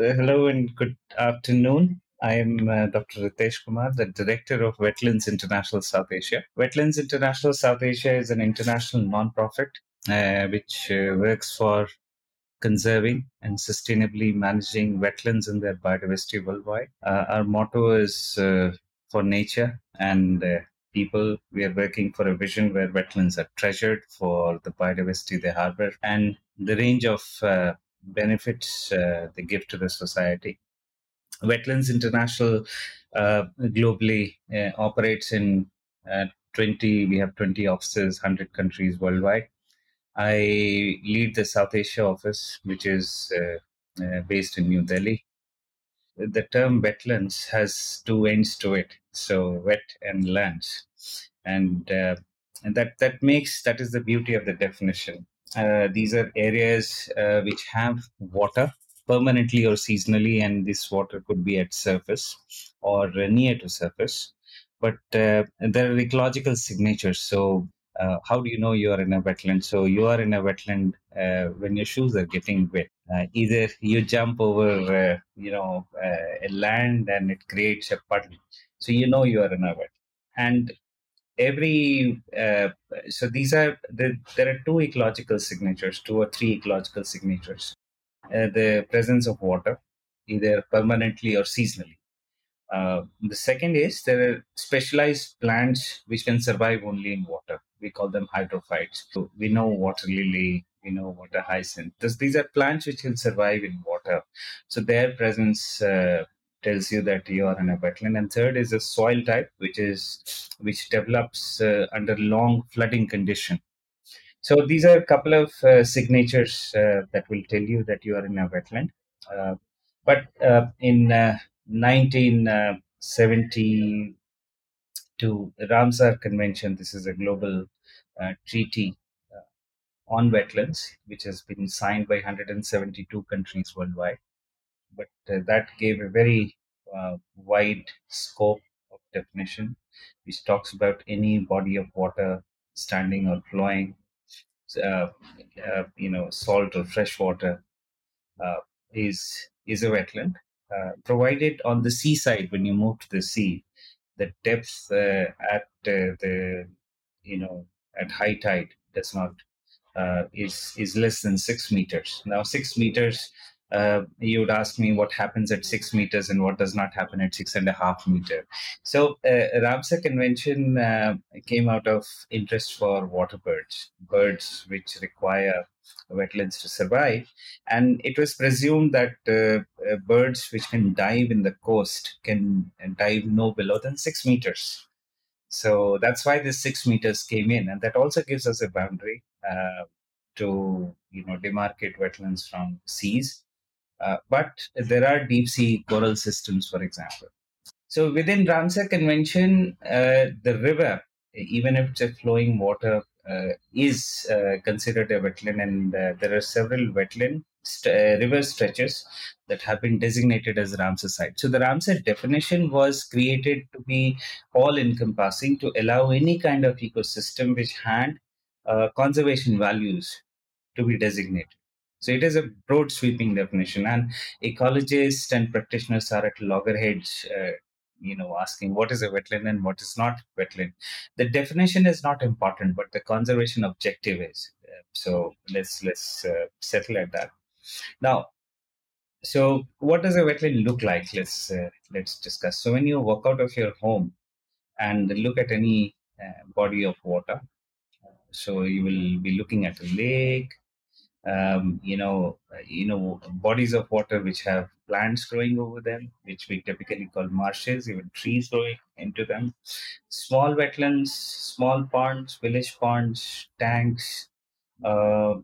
Uh, hello and good afternoon. I am uh, Dr. Ritesh Kumar, the Director of Wetlands International South Asia. Wetlands International South Asia is an international nonprofit uh, which uh, works for conserving and sustainably managing wetlands and their biodiversity worldwide. Uh, our motto is for nature and people. We are working for a vision where wetlands are treasured for the biodiversity they harbor and the range of benefits uh, they give to the society. Wetlands International uh, globally uh, operates in uh, 20, we have 20 offices, 100 countries worldwide. I lead the South Asia office, which is uh, uh, based in New Delhi. The term wetlands has two ends to it, so wet and lands, and, and that that makes that is the beauty of the definition. Uh, these are areas uh, which have water permanently or seasonally, and this water could be at surface or uh, near to surface. But there are ecological signatures. So, uh, how do you know you are in a wetland? So, you are in a wetland uh, when your shoes are getting wet. Uh, either you jump over, you know, a land and it creates a puddle. So, you know you are in a wet. And every uh, so these are the, there are two ecological signatures two or three ecological signatures. Uh, the presence of water either permanently or seasonally. Uh, the second is there are specialized plants which can survive only in water. We call them hydrophytes. So we know water lily we know water hyacinth. These are plants which can survive in water. So their presence uh, tells you that you are in a wetland and third is a soil type which is which develops uh, under long flooding condition. So these are a couple of uh, signatures uh, that will tell you that you are in a wetland uh, but uh, in uh, 1972 ramsar convention this is a global uh, treaty uh, on wetlands which has been signed by 172 countries worldwide. But uh, that gave a very uh, wide scope of definition, which talks about any body of water standing or flowing, uh, uh, you know, salt or fresh water uh, is is a wetland, uh, provided on the seaside when you move to the sea, the depth uh, at the you know at high tide does not uh, is is less than six meters. Now six meters uh, you would ask me what happens at six meters and what does not happen at six and a half meter. So, uh, Ramsar Convention uh, came out of interest for water birds, birds which require wetlands to survive, and it was presumed that uh, uh, birds which can dive in the coast can dive no below than six meters. So that's why the six meters came in, and that also gives us a boundary uh, to you know demarcate wetlands from seas uh, but there are deep sea coral systems, for example. So within Ramsar Convention, uh, the river, even if it's a flowing water, uh, is uh, considered a wetland, and uh, there are several wetland st- river stretches that have been designated as Ramsar sites. So the Ramsar definition was created to be all-encompassing to allow any kind of ecosystem which had conservation values to be designated. So it is a broad sweeping definition, and ecologists and practitioners are at loggerheads, uh, you know, asking what is a wetland and what is not wetland. The definition is not important, but the conservation objective is. Uh, so let's let's uh, settle at that. Now, so what does a wetland look like? Let's uh, let's discuss. So when you walk out of your home and look at any uh, body of water, so you will be looking at a lake um, you know, uh, you know, bodies of water which have plants growing over them, which we typically call marshes, even trees growing into them, small wetlands, small ponds, village ponds, tanks, uh,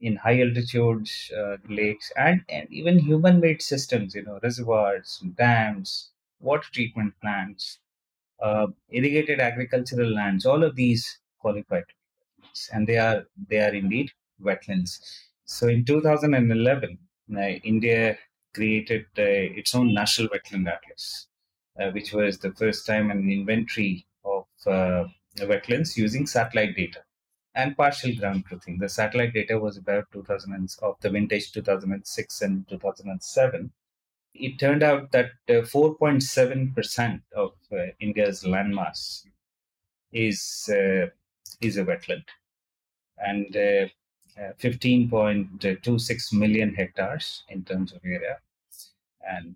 in high altitudes, uh, lakes, and, and even human-made systems, you know, reservoirs, dams, water treatment plants, uh, irrigated agricultural lands, all of these qualify and they are they are indeed wetlands. So in 2011, uh, India created uh, its own national wetland atlas, uh, which was the first time an inventory of uh, wetlands using satellite data. and partial ground truthing. The satellite data was about 2000 of the vintage 2006 and 2007. It turned out that 4.7% uh, of uh, India's landmass is is a wetland, and 15.26 million hectares in terms of area, and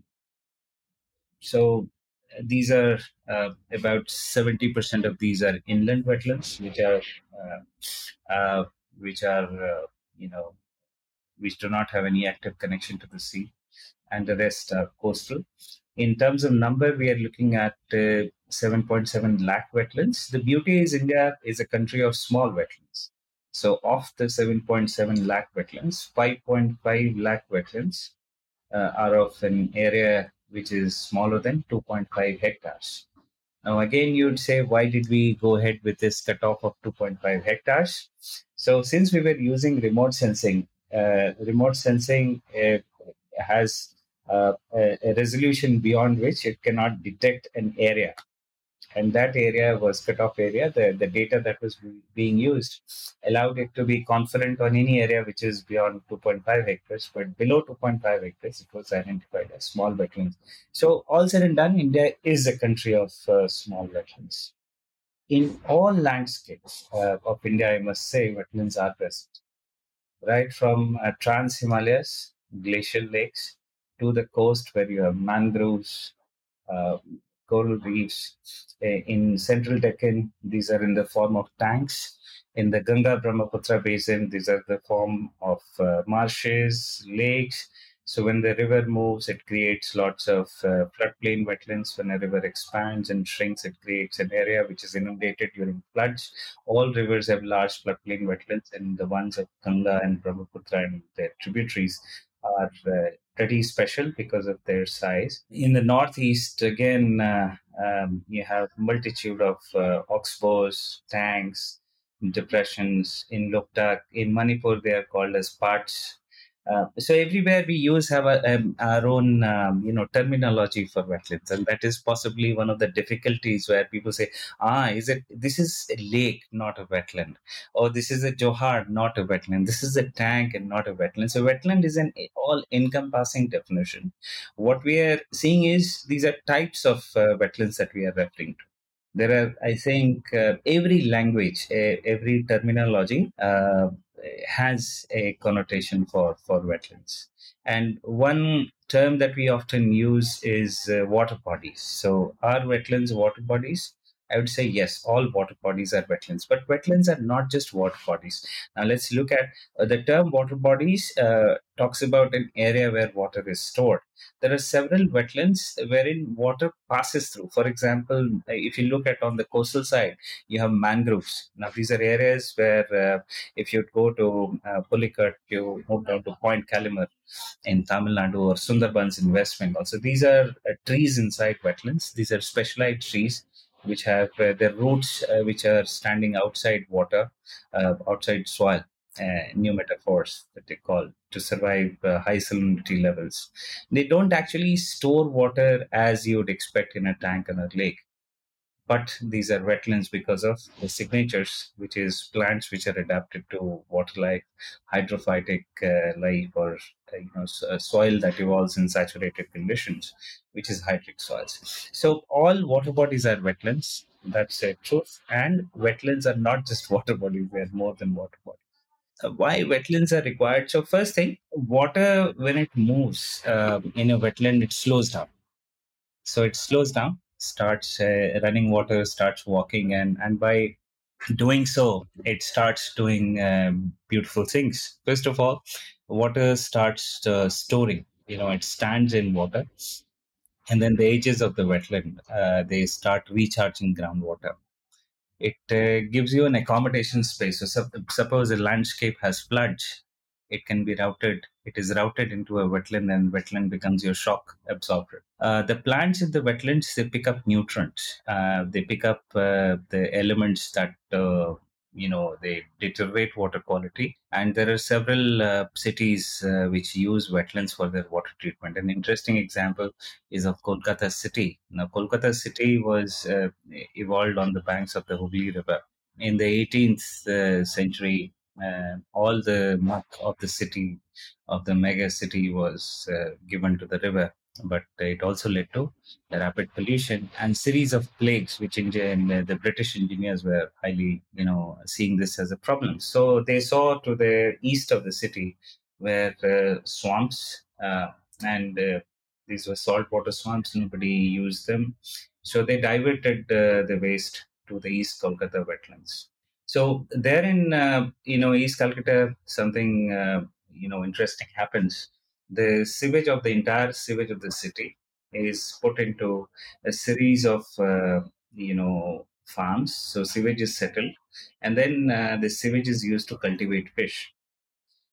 so these are uh, about 70% of these are inland wetlands which are uh, uh, which are uh, you know which do not have any active connection to the sea. And the rest are coastal. In terms of number we are looking at 7.7 uh, lakh wetlands. The beauty is india is a country of small wetlands so of the 7.7 lakh wetlands 5.5 lakh wetlands uh, are of an area which is smaller than 2.5 hectares. Now, again, you'd say, why did we go ahead with this cutoff of 2.5 hectares? So, since we were using remote sensing, uh, remote sensing uh, has uh, a, a resolution beyond which it cannot detect an area and that area was cutoff area. The, the data that was being used allowed it to be confident on any area which is beyond 2.5 hectares, but below 2.5 hectares, it was identified as small wetlands. So, all said and done, India is a country of uh, small wetlands. In all landscapes uh, of India, I must say, wetlands are present. Right from uh, Trans Himalayas, glacial lakes, to the coast where you have mangroves, uh, coral reefs. Eh, in central Deccan, these are in the form of tanks. In the Ganga Brahmaputra basin, these are the form of uh, marshes, lakes. So when the river moves, it creates lots of uh, floodplain wetlands. When a river expands and shrinks, it creates an area which is inundated during floods. All rivers have large floodplain wetlands, and the ones of Ganga and Brahmaputra and their tributaries are uh, pretty special because of their size. In the northeast, again, uh, um, you have multitude of uh, oxbows, tanks, depressions. In Loktak, in Manipur, they are called as parts uh, so everywhere we use have a, um, our own um, you know terminology for wetlands and that is possibly one of the difficulties where people say ah is it this is a lake not a wetland. Or this is a johar not a wetland. This is a tank and not a wetland. So wetland is an all encompassing definition. What we are seeing is these are types of uh, wetlands that we are referring to. There are i think uh, every language every terminology uh, has a connotation for, for wetlands. And one term that we often use is uh, water bodies. So, are wetlands water bodies? I would say yes, all water bodies are wetlands, but wetlands are not just water bodies. Now, let's look at uh, the term water bodies uh, talks about an area where water is stored. There are several wetlands wherein water passes through. For example, if you look at on the coastal side, you have mangroves. Now, these are areas where uh, if you go to uh, Pulicat, you move down to Point Calimere in Tamil Nadu or Sundarbans in West Bengal. So these are uh, trees inside wetlands. These are specialized trees which have uh, their roots uh, which are standing outside water, uh, outside soil. Pneumatophores that they call to survive high salinity levels. They don't actually store water as you would expect in a tank and a lake but these are wetlands because of the signatures, which is plants which are adapted to water life, hydrophytic uh, life, or uh, you know so, uh, soil that evolves in saturated conditions, which is hydric soils. So all water bodies are wetlands. That's a truth. And wetlands are not just water bodies; they are more than water bodies. Uh, why wetlands are required? So first thing, water when it moves um, in a wetland, it slows down. So it slows down starts uh, running water, starts walking, and and by doing so, it starts doing um, beautiful things. First of all, water starts uh, storing. You know, it stands in water, and then the edges of the wetland uh, they start recharging groundwater. It uh, gives you an accommodation space. So, sup- suppose a landscape has floods, it can be routed. It is routed into a wetland, and wetland becomes your shock absorber. Uh, the plants in the wetlands they pick up nutrients. Uh, they pick up uh, the elements that uh, you know they deteriorate water quality and there are several uh, cities uh, which use wetlands for their water treatment an interesting example is of kolkata city now kolkata city was uh, evolved on the banks of the hooghly river in the 18th uh, century, all the muck of the city, of the mega city, was uh, given to the river. But it also led to the rapid pollution and series of plagues, which and uh, the British engineers were highly, you know, seeing this as a problem. So they saw to the east of the city where uh, swamps uh, and uh, these were saltwater swamps. Nobody used them, so they diverted uh, the waste to the East Kolkata wetlands. So there in uh, you know East Calcutta, something uh, you know interesting happens. The sewage of the entire sewage of the city is put into a series of uh, you know farms. So sewage is settled, and then uh, the sewage is used to cultivate fish.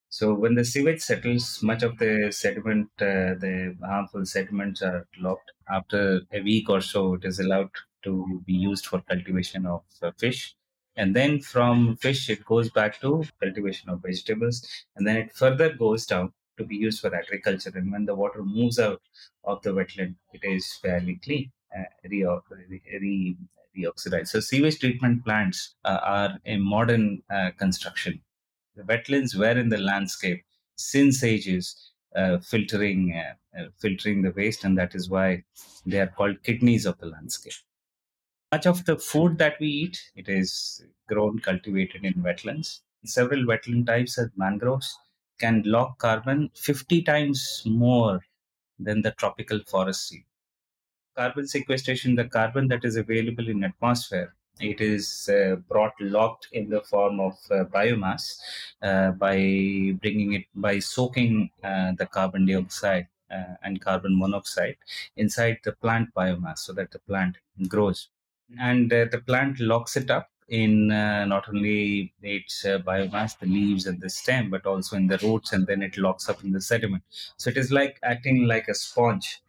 So when the sewage settles, much of the sediment, uh, the harmful sediments are locked. After a week or so, it is allowed to be used for cultivation of uh, fish. And then from fish, it goes back to cultivation of vegetables. And then it further goes down to be used for agriculture. And when the water moves out of the wetland, it is fairly clean, uh, re- re- reoxidized. So sewage treatment plants uh, are a modern uh, construction the wetlands were in the landscape since ages, uh, filtering uh, uh, filtering the waste, and that is why they are called kidneys of the landscape. Much of the food that we eat, it is grown, cultivated in wetlands. Several wetland types, as mangroves, can lock carbon 50 times more than the tropical forest. Carbon sequestration, the carbon that is available in atmosphere, it is uh, brought locked in the form of uh, biomass uh, by bringing it by soaking uh, the carbon dioxide uh, and carbon monoxide inside the plant biomass so that the plant grows and uh, the plant locks it up in not only its biomass the leaves and the stem but also in the roots and then it locks up in the sediment so it is like acting like a sponge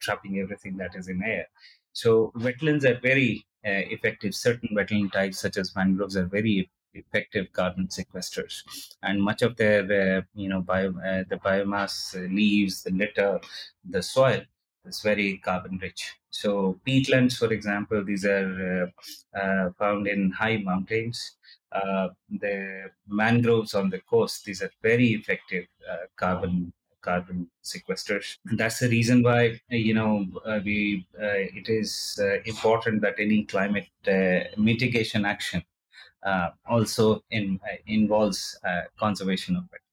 trapping everything that is in air so wetlands are very uh, effective. Certain wetland types, such as mangroves, are very effective carbon sequesters, and much of their uh, you know bio, uh, the biomass, uh, leaves, the litter, the soil is very carbon rich. So peatlands, for example, these are uh, uh, found in high mountains. the mangroves on the coast, these are very effective carbon carbon sequestration. That's the reason why you know uh, we uh, it is uh, important that any climate uh, mitigation action uh, also in, uh, involves conservation of wetlands.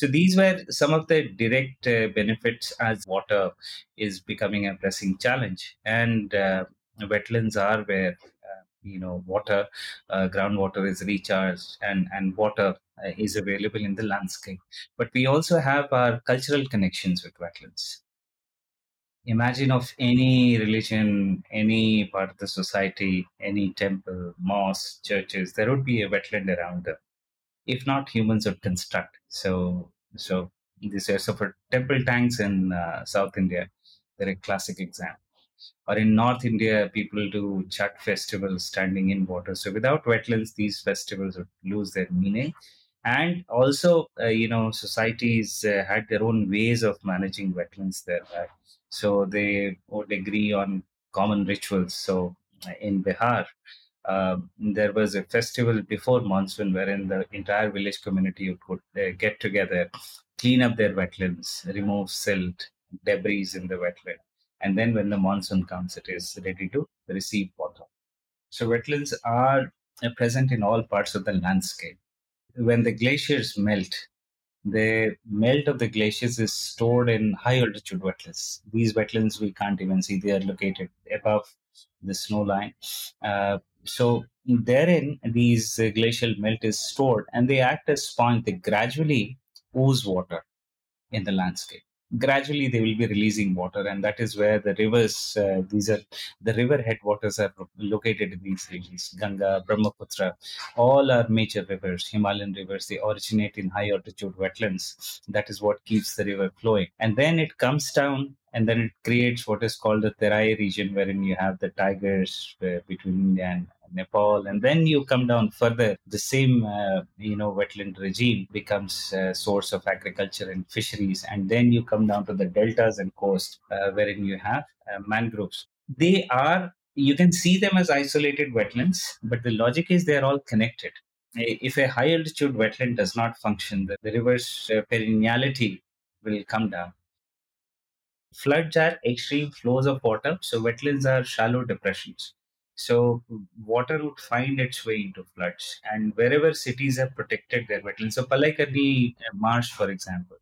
So these were some of the direct benefits as water is becoming a pressing challenge, and wetlands are where you know water uh, groundwater is recharged and and water uh, is available in the landscape. But we also have our cultural connections with wetlands. Imagine of any religion any part of the society any temple mosque churches there would be a wetland around them if not humans would construct so so these are so for temple tanks in uh, south india they're a classic example or in North India, people do Chhath festivals standing in water. So without wetlands, these festivals would lose their meaning. And also, uh, you know, societies uh, had their own ways of managing wetlands there. So they would agree on common rituals. So uh, in Bihar, uh, there was a festival before monsoon wherein the entire village community would uh, get together, clean up their wetlands, remove silt, debris in the wetland. And then when the monsoon comes it is ready to receive water. So wetlands are uh, present in all parts of the landscape. When the glaciers melt the melt of the glaciers is stored in high altitude wetlands. These wetlands we can't even see. They are located above the snow line. Uh, so therein these uh, glacial melt is stored and they act as sponge they gradually ooze water in the landscape. Gradually they will be releasing water and that is where the rivers uh, these are the river headwaters are located in these regions. Ganga brahmaputra all are major rivers. Himalayan rivers they originate in high altitude wetlands. That is what keeps the river flowing. And then it comes down and then it creates what is called the Terai region, wherein you have the tigers uh, between India and Nepal, and then you come down further. The same, uh, you know, wetland regime becomes a source of agriculture and fisheries, and then you come down to the deltas and coast, uh, wherein you have uh, mangroves. They are You can see them as isolated wetlands, but the logic is they're all connected. If a high altitude wetland does not function, the, the river's uh, perenniality will come down. Floods are extreme flows of water, so wetlands are shallow depressions. So water would find its way into floods, and wherever cities have protected their wetlands, so Pallikaranai Marsh, for example,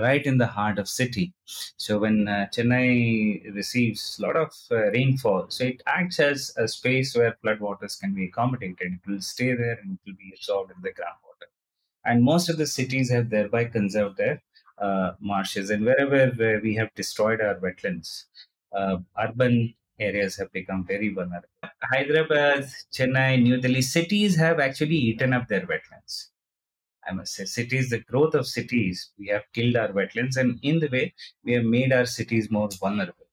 right in the heart of city. So when uh, Chennai receives a lot of uh, rainfall, so it acts as a space where floodwaters can be accommodated. It will stay there and it will be absorbed in the groundwater. And most of the cities have thereby conserved their uh, marshes. And wherever uh, we have destroyed our wetlands, uh, urban areas have become very vulnerable. Hyderabad, Chennai, New Delhi, cities have actually eaten up their wetlands. I must say, cities, the growth of cities, we have killed our wetlands, and in the way, we have made our cities more vulnerable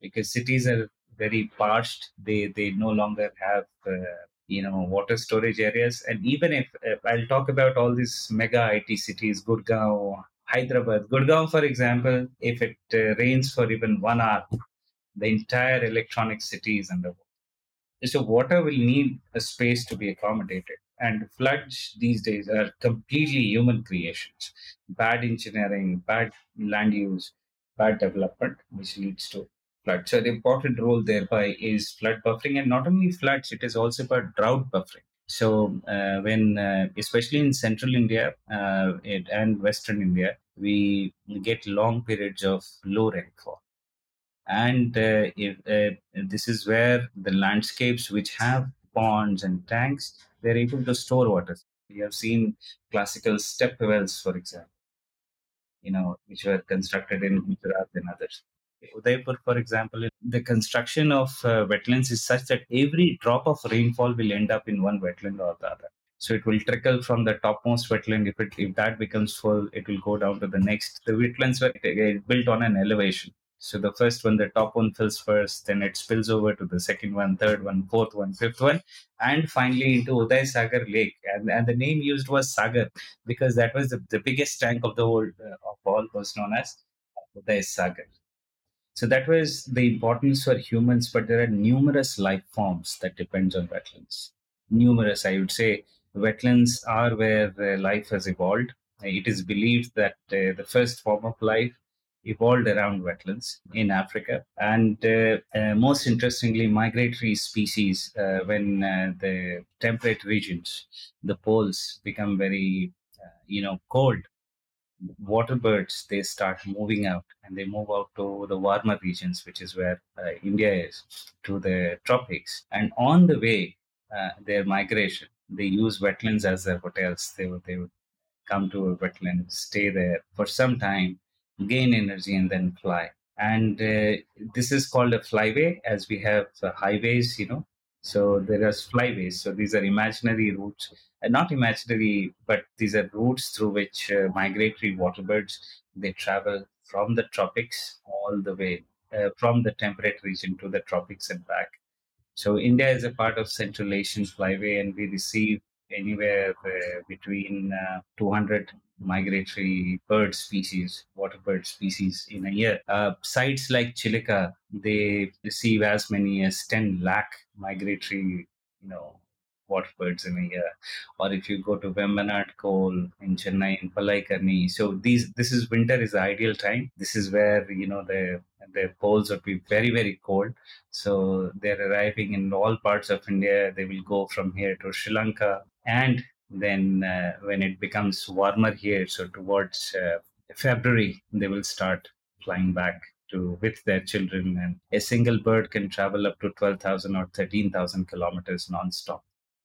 because cities are very parched. They they no longer have uh, you know water storage areas, and even if, if I'll talk about all these mega IT cities, Gurgaon, Hyderabad, Gurgaon, for example, if it uh, rains for even one hour, the entire electronic city is underwater. So water will need a space to be accommodated. And floods these days are completely human creations. Bad engineering, bad land use, bad development, which leads to floods. So the important role thereby is flood buffering, and not only floods, it is also about drought buffering. So uh, when, uh, especially in central India uh, it, and western India, we get long periods of low rainfall. And uh, if, uh, this is where the landscapes which have ponds and tanks they're able to store water. We have seen classical step wells for example you know which were constructed in gujarat and others udaipur for example the construction of uh, wetlands is such that every drop of rainfall will end up in one wetland or the other so it will trickle from the topmost wetland if it if that becomes full it will go down to the next the wetlands were built on an elevation so the first one, the top one fills first, then it spills over to the second one, third one, fourth one, fifth one, and finally into Uday Sagar Lake. And, and the name used was Sagar because that was the, the biggest tank of the whole uh, of all was known as Uday Sagar. So that was the importance for humans, but there are numerous life forms that depends on wetlands. Numerous, I would say, wetlands are where uh, life has evolved. It is believed that uh, the first form of life evolved around wetlands in Africa. And uh, uh, most interestingly, migratory species, uh, when uh, the temperate regions, the poles become very, uh, you know, cold, water birds, they start moving out and they move out to the warmer regions, which is where uh, India is, to the tropics. And on the way, their migration, they use wetlands as their hotels. They would, they would come to a wetland, stay there for some time, gain energy and then fly and uh, this is called a flyway as we have uh, highways you know so there are flyways. So these are imaginary routes. Uh, not imaginary but these are routes through which uh, migratory waterbirds they travel from the tropics all the way uh, from the temperate region to the tropics and back. So india is a part of central asian flyway and we receive anywhere uh, between 200 migratory bird species, water bird species in a year. Uh, sites like Chilika, they receive as many as 10 lakh migratory, you know, water birds in a year. Or if you go to Vembanad Kol in Chennai in Pallikaranai, so these this is winter is the ideal time. This is where you know the the poles would be very very cold. So they're arriving in all parts of India. They will go from here to Sri Lanka and then uh, when it becomes warmer here so towards uh, february they will start flying back to with their children. And a single bird can travel up to 12000 or 13000 kilometers non-stop